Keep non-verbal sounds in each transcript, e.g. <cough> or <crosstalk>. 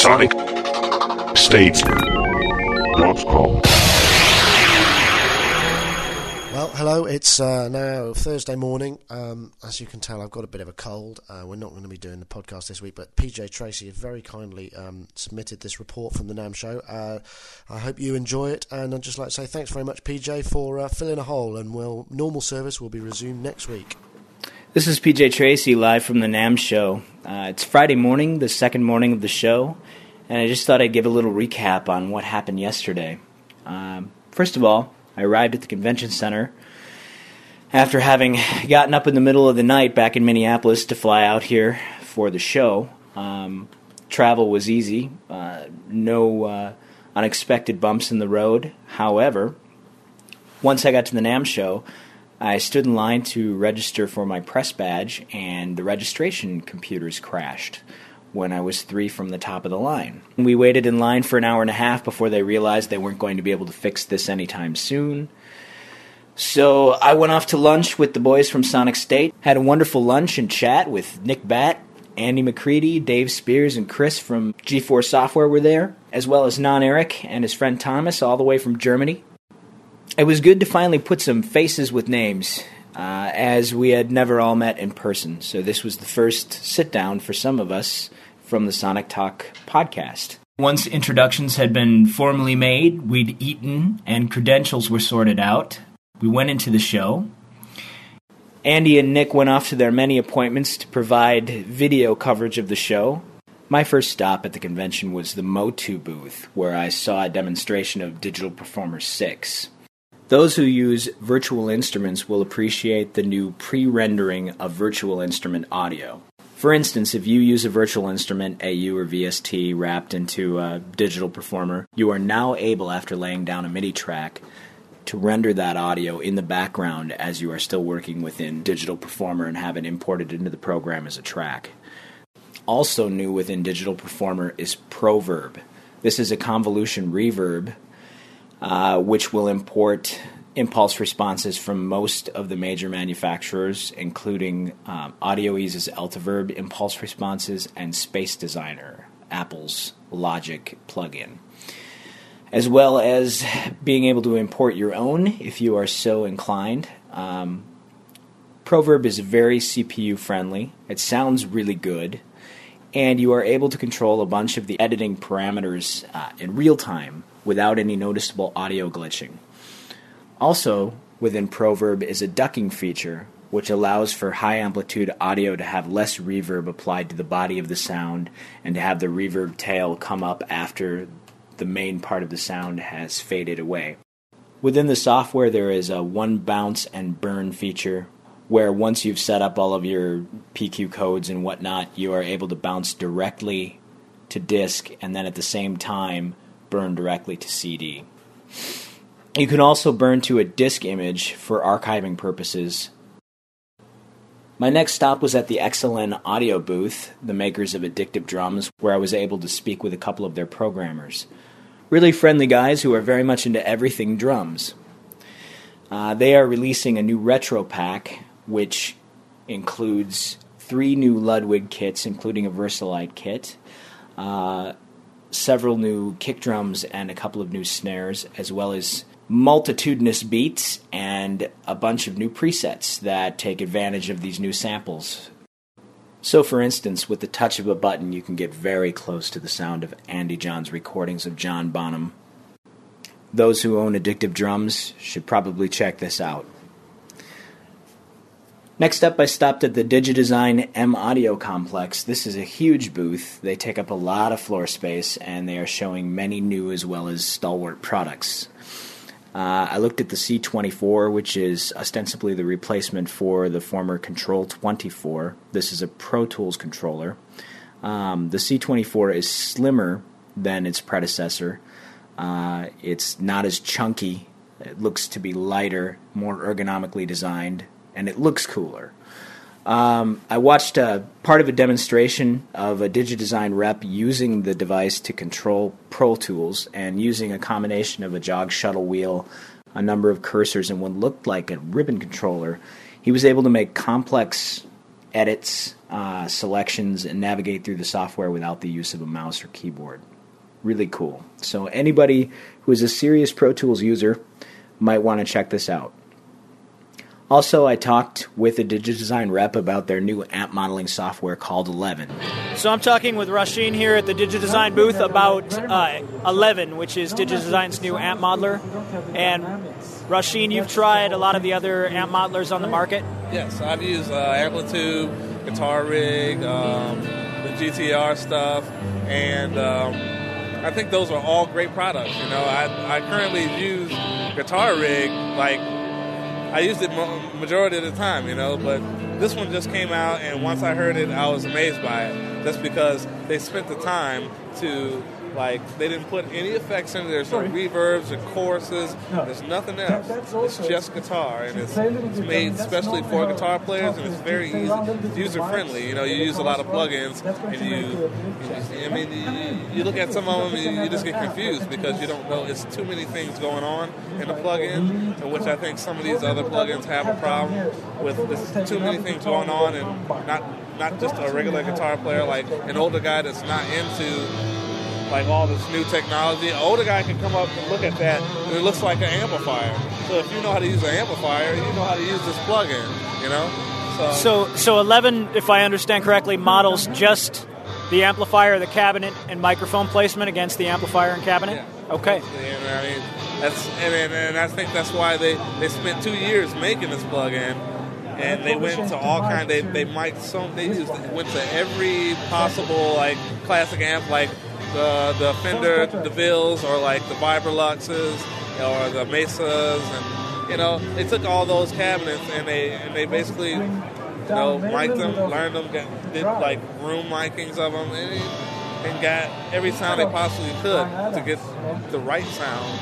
SonicState.com. Well, hello. It's uh, now Thursday morning. Um, as you can tell, I've got a bit of a cold. Uh, we're not going to be doing the podcast this week, but PJ Tracy has very kindly um, submitted this report from the NAMM show. Uh, I hope you enjoy it, and I'd just like to say thanks very much, PJ, for uh, filling a hole. And well, normal service will be resumed next week. This is PJ Tracy live from the NAMM show. Uh, it's Friday morning, the second morning of the show, and I just thought I'd give a little recap on what happened yesterday. Um, first of all, I arrived at the convention center after having gotten up in the middle of the night back in Minneapolis to fly out here for the show. Um, travel was easy, uh, no uh, unexpected bumps in the road. However, once I got to the NAMM show, I stood in line to register for my press badge, and the registration computers crashed when I was three from the top of the line. We waited in line for an hour and a half before they realized they weren't going to be able to fix this anytime soon. So I went off to lunch with the boys from Sonic State, had a wonderful lunch and chat with Nick Batt, Andy McCreeth, Dave Spiers, and Chris from G4 Software were there, as well as Non Eric and his friend Thomas, all the way from Germany it was good to finally put some faces with names, uh, as we had never all met in person. So this was the first sit down for some of us from the Sonic Talk podcast. Once introductions had been formally made, we'd eaten and credentials were sorted out. We went into the show. Andy and Nick went off to their many appointments to provide video coverage of the show. My first stop at the convention was the Motu booth, where I saw a demonstration of Digital Performer 6. Those who use virtual instruments will appreciate the new pre rendering of virtual instrument audio. For instance, if you use a virtual instrument, AU or VST, wrapped into a digital performer, you are now able, after laying down a MIDI track, to render that audio in the background as you are still working within Digital Performer and have it imported into the program as a track. Also new within Digital Performer is Proverb. This is a convolution reverb uh, which will import impulse responses from most of the major manufacturers, including um, AudioEase's Altiverb impulse responses and Space Designer, Apple's Logic plugin. As well as being able to import your own if you are so inclined. Um, Proverb is very CPU friendly. It sounds really good. And you are able to control a bunch of the editing parameters uh, in real time without any noticeable audio glitching. Also, within Proverb is a ducking feature, which allows for high amplitude audio to have less reverb applied to the body of the sound and to have the reverb tail come up after the main part of the sound has faded away. Within the software, there is a one bounce and burn feature where once you've set up all of your PQ codes and whatnot, you are able to bounce directly to disk and then at the same time burn directly to CD. You can also burn to a disk image for archiving purposes. My next stop was at the XLN Audio booth, the makers of Addictive Drums, where I was able to speak with a couple of their programmers. Really friendly guys who are very much into everything drums. Uh, they are releasing a new retro pack, which includes three new Ludwig kits, including a Vistalite kit, uh, several new kick drums and a couple of new snares, as well as multitudinous beats and a bunch of new presets that take advantage of these new samples. So, for instance, with the touch of a button, you can get very close to the sound of Andy Johns' recordings of John Bonham. Those who own addictive drums should probably check this out. Next up, I stopped at the Digidesign M Audio Complex. This is a huge booth. They take up a lot of floor space and they are showing many new as well as stalwart products. Uh, I looked at the C24, which is ostensibly the replacement for the former Control 24. This is a Pro Tools controller. Um, the C24 is slimmer than its predecessor. Uh, it's not as chunky. It looks to be lighter, more ergonomically designed and it looks cooler. Um, I watched a part of a demonstration of a Digidesign rep using the device to control Pro Tools and using a combination of a jog shuttle wheel, a number of cursors, and what looked like a ribbon controller. He was able to make complex edits uh, selections and navigate through the software without the use of a mouse or keyboard. Really cool. So, anybody who is a serious Pro Tools user might want to check this out. Also, I talked with a DigiDesign rep about their new amp modeling software called Eleven. So I'm talking with Rasheen here at the DigiDesign booth about uh, Eleven, which is DigiDesign's new amp modeler. And Rasheen, you've tried a lot of the other amp modelers on the market. Yes, I've used uh, Amplitude, Guitar Rig, um, the GTR stuff, and um, I think those are all great products. You know, I, I currently use Guitar Rig like I used it majority of the time, you know, but this one just came out, and once I heard it, I was amazed by it. Just because they spent the time to like they didn't put any effects in. There's no reverbs or choruses. There's nothing else. It's just guitar, and it's, it's made especially for guitar players, and it's very easy, user friendly. You know, you use a lot of plugins, and you, I mean, you, you look at some of them, and you just get confused because you don't know. It's too many things going on in the plugin, in which I think some of these other plugins have a problem with. There's too many things going on, and not not just a regular guitar player, like an older guy that's not into like all this new technology. An older guy can come up and look at that, and it looks like an amplifier. So if you know how to use an amplifier, you know how to use this plug-in. You know. So so, so 11, if I understand correctly, models just the amplifier, the cabinet, and microphone placement against the amplifier and cabinet. Yeah. Okay. And I mean, that's and, and, and I think that's why they, they spent two years making this plug-in and they went to all kind. They they might some they used went to every possible like classic amp like the the Fender DeVilles or like the Vibroluxes or the Mesas, and you know they took all those cabinets and they and they basically you know mic'd them, learned them, got, did like room micings of them, and, and got every sound they possibly could to get the right sound.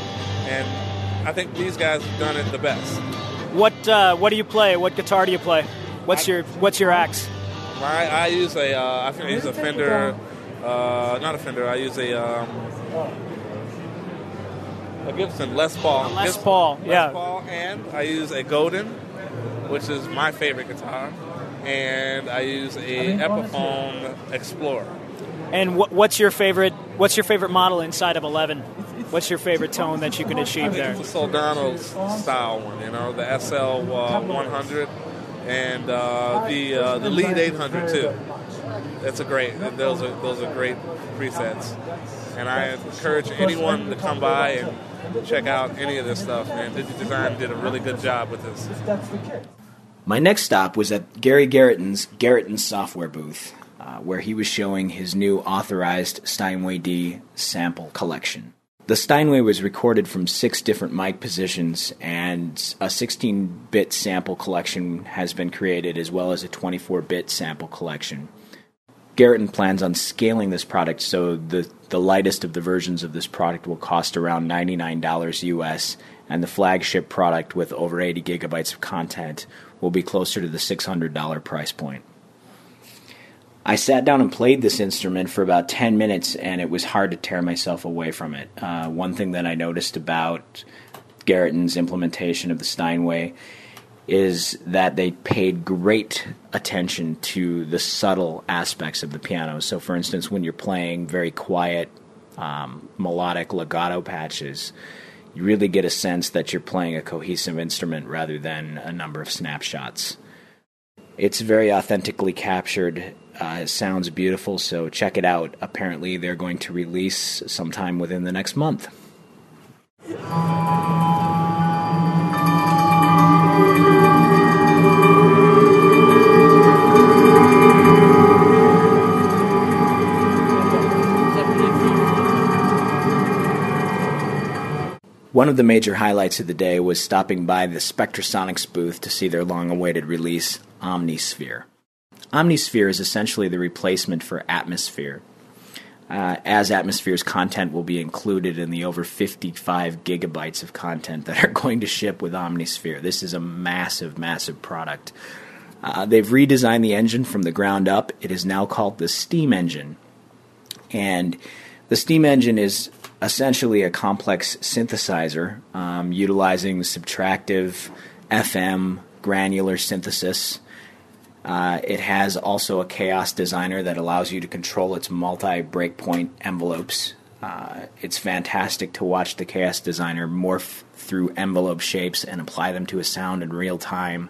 And I think these guys have done it the best. What uh, what do you play? What guitar do you play? What's your what's your axe? I, I use a uh, I think I use a Fender uh, not a Fender. I use a um, a Gibson Les Paul. Les Paul, Les yeah. Paul, and I use a Golden, which is my favorite guitar, and I use a Epiphone Explorer. And wh- what's your favorite? What's your favorite model inside of Eleven? What's your favorite tone that you can achieve there? It's a Soldano style one, you know, the SL uh, 100 and uh, the uh, the Lead 800 too that's a great. Those are those are great presets, and I encourage anyone to come by and check out any of this stuff. And DigiDesign did a really good job with this. My next stop was at Gary Garritan's Garritan software booth, uh, where he was showing his new authorized Steinway D sample collection. The Steinway was recorded from six different mic positions, and a 16 bit sample collection has been created, as well as a 24 bit sample collection. Garritan plans on scaling this product so the, the lightest of the versions of this product will cost around $99 US, and the flagship product with over 80 gigabytes of content will be closer to the $600 price point. I sat down and played this instrument for about 10 minutes, and it was hard to tear myself away from it. Uh, one thing that I noticed about Garritan's implementation of the Steinway is that they paid great attention to the subtle aspects of the piano. So, for instance, when you're playing very quiet, um, melodic legato patches, you really get a sense that you're playing a cohesive instrument rather than a number of snapshots. It's very authentically captured. Uh, it sounds beautiful, so check it out. Apparently, they're going to release sometime within the next month. One of the major highlights of the day was stopping by the Spectrasonics booth to see their long awaited release, Omnisphere. Omnisphere is essentially the replacement for Atmosphere, uh, as Atmosphere's content will be included in the over 55 gigabytes of content that are <laughs> going to ship with Omnisphere. This is a massive, massive product. Uh, they've redesigned the engine from the ground up. It is now called the Steam Engine. And the Steam Engine is essentially a complex synthesizer um, utilizing subtractive FM granular synthesis. Uh, it has also a chaos designer that allows you to control its multi breakpoint envelopes. Uh, it's fantastic to watch the chaos designer morph through envelope shapes and apply them to a sound in real time.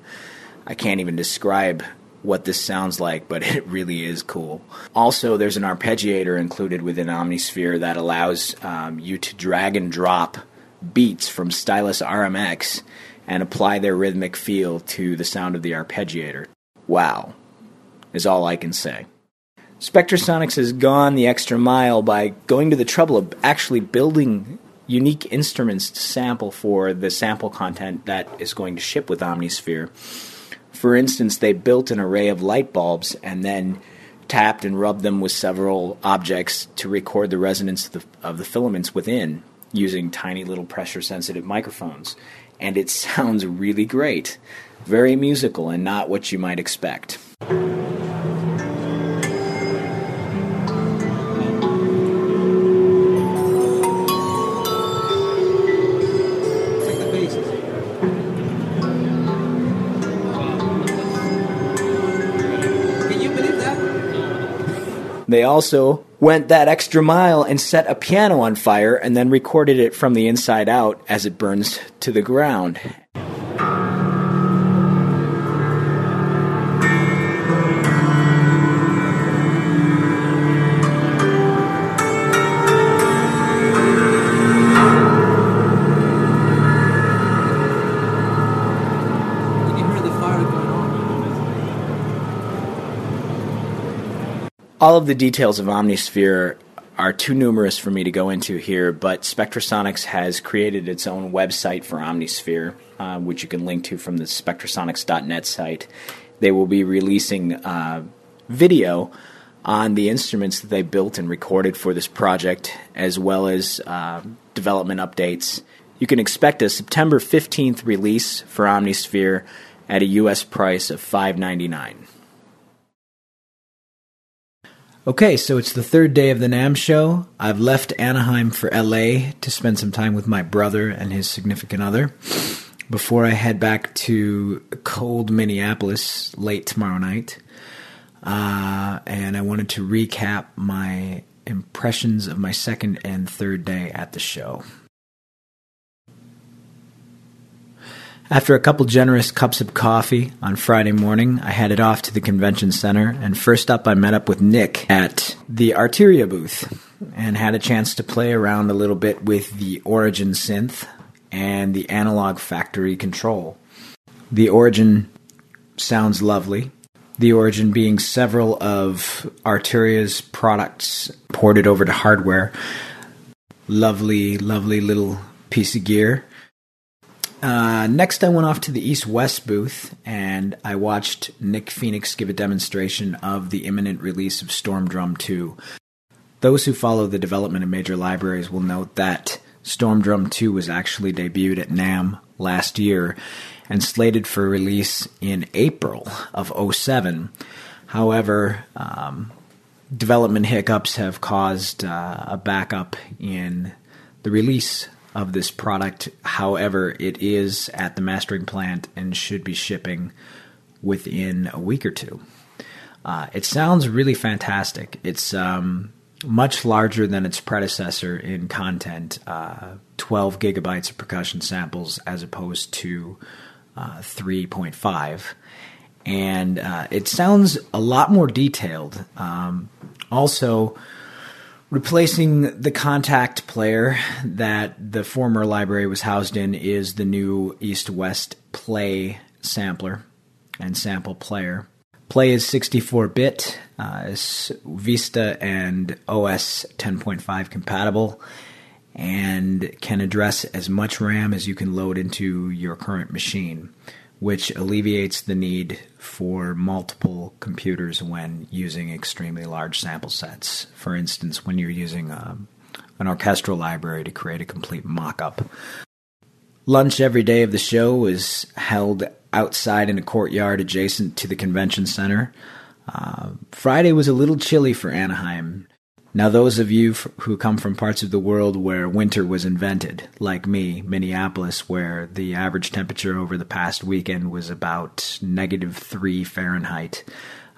I can't even describe what this sounds like, but <laughs> it really is cool. Also, there's an arpeggiator included within Omnisphere that allows um, you to drag and drop beats from Stylus RMX and apply their rhythmic feel to the sound of the arpeggiator. Wow, is all I can say. Spectrasonics has gone the extra mile by going to the trouble of actually building unique instruments to sample for the sample content that is going to ship with Omnisphere. For instance, they built an array of light bulbs and then tapped and rubbed them with several objects to record the resonance of the, of the filaments within using tiny little pressure sensitive microphones. And it <laughs> sounds really great. Very musical and not what you might expect. They also went that extra mile and set a piano on fire and then recorded it from the inside out as it burns to the ground. All of the details of Omnisphere are too numerous for me to go into here, but Spectrasonics has created its own website for Omnisphere, uh, which you can link to from the spectrasonics.net site. They will be releasing uh, video on the instruments that they built and recorded for this project, as well as uh, development updates. You can expect a September 15th release for Omnisphere at a US price of $599. Okay, so it's the third day of the NAMM show. I've left Anaheim for LA to spend some time with my brother and his significant other before I head back to cold Minneapolis late tomorrow night. Uh, and I wanted to recap my impressions of my second and third day at the show. After a couple generous cups of coffee on Friday morning, I headed off to the convention center, and first up, I met up with Nick at the Arturia booth and had a chance to play around a little bit with the Origin synth and the Analog Factory control. The Origin sounds lovely. The Origin being several of Arturia's products ported over to hardware. Lovely, lovely little piece of gear uh, next, I went off to the East West booth and I watched Nick Phoenix give a demonstration of the imminent release of Storm Drum 2. Those who follow the development of major libraries will note that Storm Drum 2 was actually debuted at NAMM last year and slated for release in April of 07. However, um, development hiccups have caused uh, a backup in the release of this product. However, it is at the mastering plant and should be shipping within a week or two. Uh, it sounds really fantastic. It's um, much larger than its predecessor in content uh, 12 gigabytes of percussion samples as opposed to uh, 3.5. And uh, it sounds a lot more detailed. Um, also, Replacing the Kontakt Player that the former library was housed in is the new East West Play sampler and sample player. Play is 64 bit, uh, is Vista and OS 10.5 compatible, and can address as much RAM as you can load into your current machine which alleviates the need for multiple computers when using extremely large sample sets. For instance, when you're using um, an orchestral library to create a complete mock up. Lunch every day of the show was held outside in a courtyard adjacent to the convention center. Uh, Friday was a little chilly for Anaheim. Now, those of you who come from parts of the world where winter was invented, like me, Minneapolis, where the average temperature over the past weekend was about negative three Fahrenheit,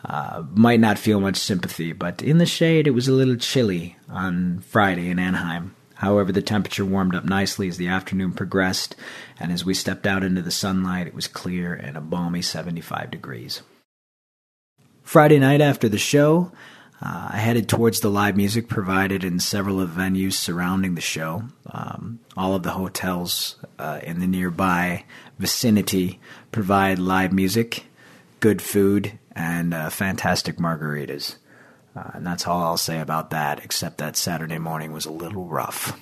uh, might not feel much sympathy, but in the shade it was a little chilly on Friday in Anaheim. However, the temperature warmed up nicely as the afternoon progressed, and as we stepped out into the sunlight, it was clear and a balmy 75 degrees. Friday night after the show, uh, I headed towards the live music provided in several of the venues surrounding the show. Um, all of the hotels uh, in the nearby vicinity provide live music, good food, and uh, fantastic margaritas. Uh, and that's all I'll say about that, except that Saturday morning was a little rough.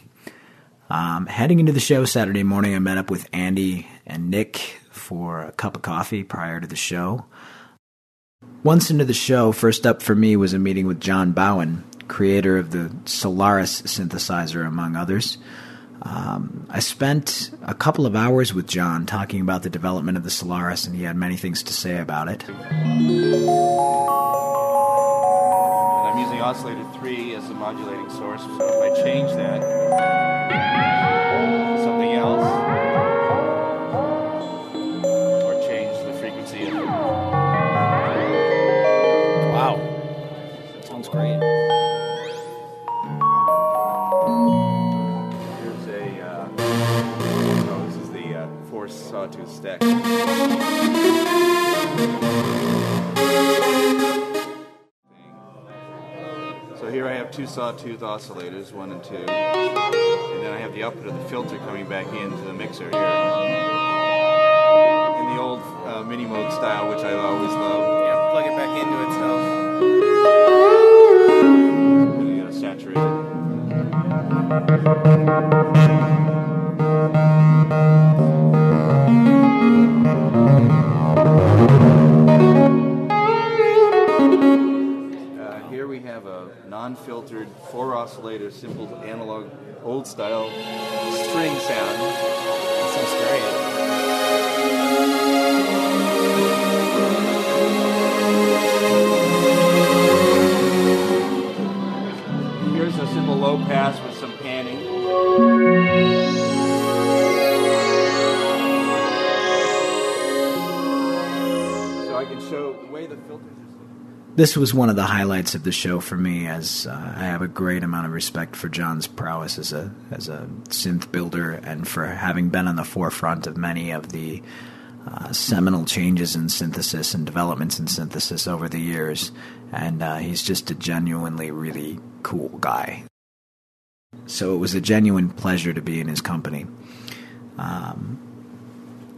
Um, heading into the show Saturday morning, I met up with Andy and Nick for a cup of coffee prior to the show. Once into the show, first up for me was a meeting with John Bowen, creator of the Solaris synthesizer, among others. Um, I spent a couple of hours with John talking about the development of the Solaris, and he had many things to say about it. I'm using oscillator 3 as the modulating source, so if I change that, something else. Sawtooth oscillators, one and two, and then I have the output of the filter coming back into the mixer here. In the old uh, Minimoog style, which I always love. Yeah, plug it back into itself. Really uh, saturated. unfiltered, this was one of the highlights of the show for me, as uh, I have a great amount of respect for John's prowess as a as a synth builder, and for having been on the forefront of many of the uh, seminal changes in synthesis and developments in synthesis over the years. And uh, he's just a genuinely really cool guy. So it was a genuine pleasure to be in his company. Um,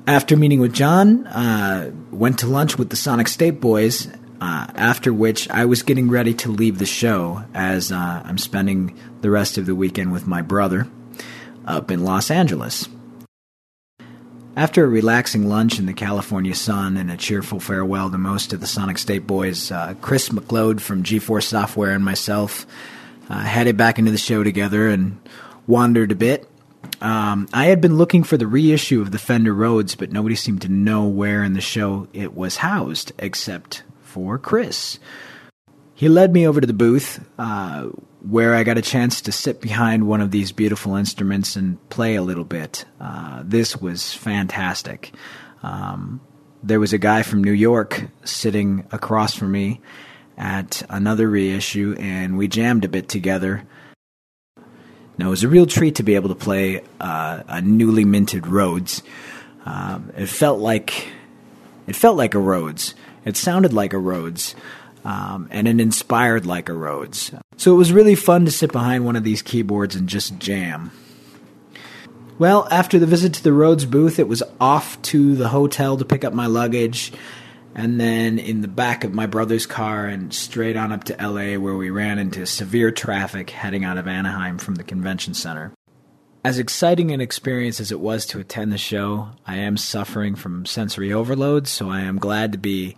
after meeting with John, uh, went to lunch with the Sonic State Boys uh, after which, I was getting ready to leave the show as uh, I'm spending the rest of the weekend with my brother up in Los Angeles. After a relaxing lunch in the California sun and a cheerful farewell to most of the Sonic State boys, uh, Chris McLeod from G4 Software and myself uh, headed back into the show together and wandered a bit. Um, I had been looking for the reissue of the Fender Rhodes, but nobody seemed to know where in the show it was housed, except for Chris. He led me over to the booth uh, where I got a chance to sit behind one of these beautiful instruments and play a little bit. Uh, this was fantastic. Um, there was a guy from New York sitting across from me at another reissue, and we jammed a bit together. Now, it was a real treat to be able to play uh, a newly minted Rhodes. Um, it felt like it felt like a Rhodes. It sounded like a Rhodes, um, and it inspired like a Rhodes. So it was really fun to sit behind one of these keyboards and just jam. Well, after the visit to the Rhodes booth, it was off to the hotel to pick up my luggage, and then in the back of my brother's car and straight on up to LA, where we ran into severe traffic heading out of Anaheim from the convention center. As exciting an experience as it was to attend the show, I am suffering from sensory overload, so I am glad to be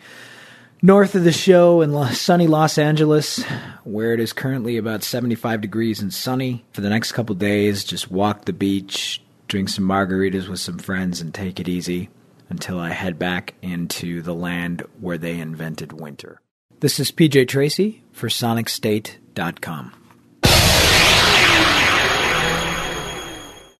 north of the show in sunny Los Angeles, where it is currently about 75 degrees and sunny. For the next couple days, just walk the beach, drink some margaritas with some friends, and take it easy until I head back into the land where they invented winter. This is PJ Tracy for SonicState.com.